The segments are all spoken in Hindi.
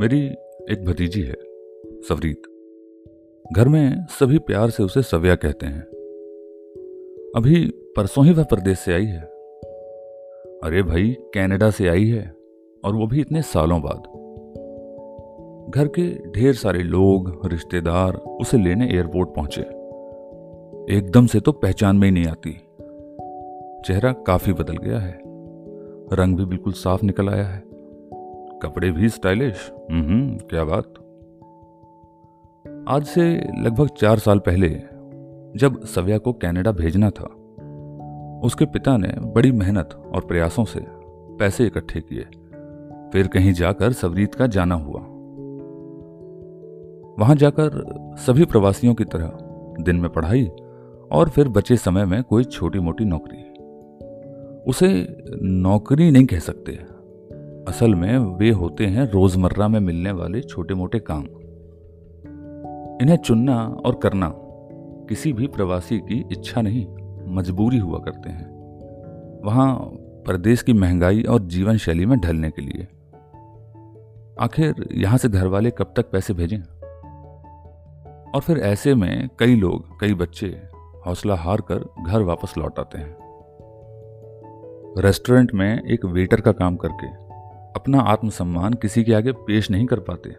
मेरी एक भतीजी है, सवरीत। घर में सभी प्यार से उसे सव्या कहते हैं। अभी परसों ही वह प्रदेश से आई है। अरे भाई, कनाडा से आई है, और वो भी इतने सालों बाद। घर के ढेर सारे लोग, रिश्तेदार उसे लेने एयरपोर्ट पहुँचे। एकदम से तो पहचान में ही नहीं आती। चेहरा काफ़ी बदल गया है। रंग भी बिल्कुल साफ़ निकल आया है। कपड़े भी स्टाइलिश? हम्म क्या बात। आज से लगभग चार साल पहले, जब सव्या को कनाडा भेजना था, उसके पिता ने बड़ी मेहनत और प्रयासों से पैसे इकट्ठे किए। फिर कहीं जाकर सवरीत का जाना हुआ। वहाँ जाकर सभी प्रवासियों की तरह दिन में पढ़ाई और फिर बचे समय में कोई छोटी मोटी नौकरी। उसे नौकरी नहीं कह सकते। असल में वे होते हैं रोज़मर्रा में मिलने वाले छोटे मोटे काम। इन्हें चुनना और करना किसी भी प्रवासी की इच्छा नहीं, मजबूरी हुआ करते हैं। वहाँ प्रदेश की महँगाई और जीवन शैली में ढलने के लिए। आखिर यहाँ से घर वाले कब तक पैसे भेजें? और फिर ऐसे में कई लोग, कई बच्चे हौसला हार कर घर वापस लौट आते हैं। रेस्टोरेंट में एक वेटर का काम करके अपना आत्मसम्मान किसी के आगे पेश नहीं कर पाते।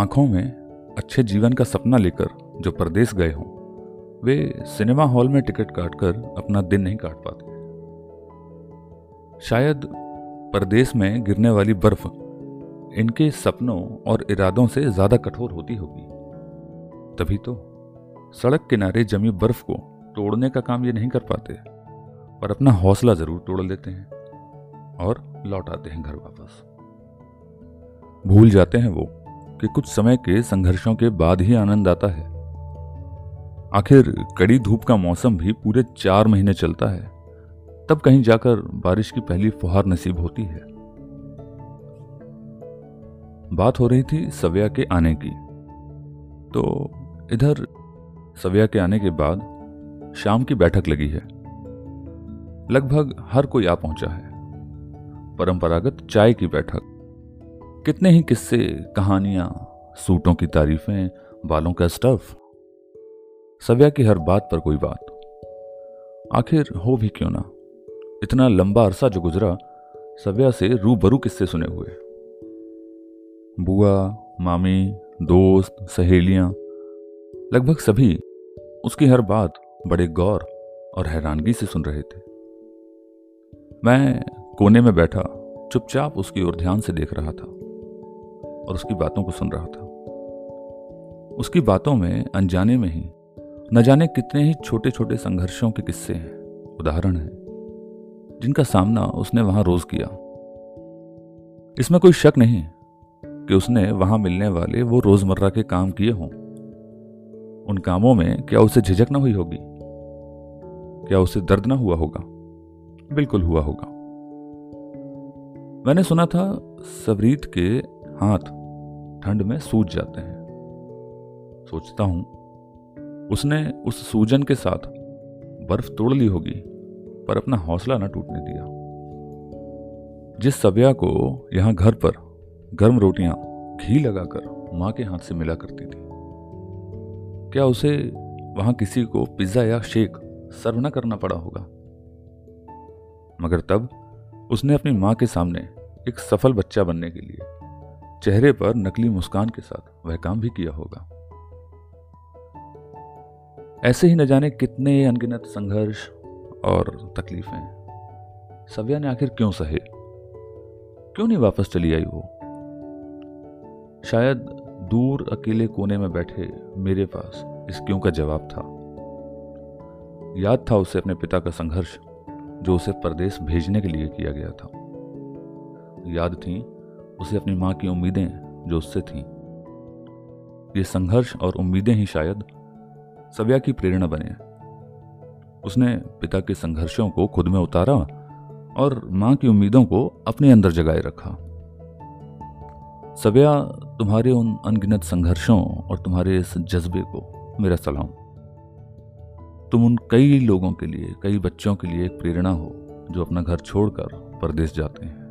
आँखों में अच्छे जीवन का सपना लेकर जो परदेश गए हों, वे सिनेमा हॉल में टिकट काटकर अपना दिन नहीं काट पाते। शायद परदेश में गिरने वाली बर्फ़ इनके सपनों और इरादों से ज़्यादा कठोर होती होगी। तभी तो सड़क किनारे जमी बर्फ़ को तोड़ने का काम ये नहीं कर पाते पर अपना हौसला ज़रूर तोड़ लेते हैं। और लौट आते हैं घर वापस। भूल जाते हैं वो कि कुछ समय के संघर्षों के बाद ही आनंद आता है। आखिर कड़ी धूप का मौसम भी पूरे चार महीने चलता है। तब कहीं जाकर बारिश की पहली फुहार नसीब होती है। बात हो रही थी सव्या के आने की। तो इधर सव्या के आने के बाद शाम की बैठक लगी है। लगभग हर कोई आ पहुँचा है। परंपरागत चाय की बैठक। कितने ही किस्से, कहानियाँ, सूटों की तारीफें, बालों का स्टफ़ सव्या की हर बात पर कोई बात। आखिर हो भी क्यों ना? इतना लंबा अरसा जो गुजरा, सव्या से रूबरू किस्से सुने हुए। बुआ, मामी, दोस्त, सहेलियाँ, लगभग सभी उसकी हर बात बड़े गौर और हैरानगी से सुन रहे थे। मैं कोने में बैठा, चुपचाप उसकी ओर ध्यान से देख रहा था और उसकी बातों को सुन रहा था। उसकी बातों में, अनजाने में ही, न जाने कितने ही छोटे छोटे संघर्षों के किस्से हैं, उदाहरण हैं, जिनका सामना उसने वहाँ रोज किया। इसमें कोई शक नहीं कि उसने वहाँ मिलने वाले वो रोज़मर्रा के काम किए हों। उन कामों में क्या उसे झिझक न हुई होगी? क्या उसे दर्द ना हुआ होगा? बिल्कुल हुआ होगा। मैंने सुना था सबरीत के हाथ ठंड में सूज जाते हैं। सोचता हूँ, उसने उस सूजन के साथ बर्फ़ तोड़ ली होगी, पर अपना हौसला न टूटने दिया। जिस सब्या को यहाँ घर पर गर्म रोटियाँ घी लगाकर माँ के हाथ से मिला करती थी, क्या उसे वहाँ किसी को पिज्जा या शेक सर्व न करना पड़ा होगा? मगर तब उसने अपनी माँ के सामने एक सफल बच्चा बनने के लिए चेहरे पर नकली मुस्कान के साथ वह काम भी किया होगा। ऐसे ही न जाने कितने अनगिनत संघर्ष और तकलीफें। सव्या ने आखिर क्यों सहे? क्यों नहीं वापस चली आई वो? शायद दूर अकेले कोने में बैठे मेरे पास इस क्यों का जवाब था। याद था उसे अपने पिता का संघर्ष। जो उसे परदेश भेजने के लिए किया गया था। याद थी, उसे अपनी माँ की उम्मीदें जो उससे थीं। ये संघर्ष और उम्मीदें ही शायद सव्या की प्रेरणा बने। उसने पिता के संघर्षों को खुद में उतारा और माँ की उम्मीदों को अपने अंदर जगाए रखा। सव्या, तुम्हारे उन अनगिनत संघर्षों और तुम्हारे इस जज्बे को मेरा सलाम। तुम उन कई लोगों के लिए, कई बच्चों के लिए एक प्रेरणा हो, जो अपना घर छोड़कर परदेश जाते हैं।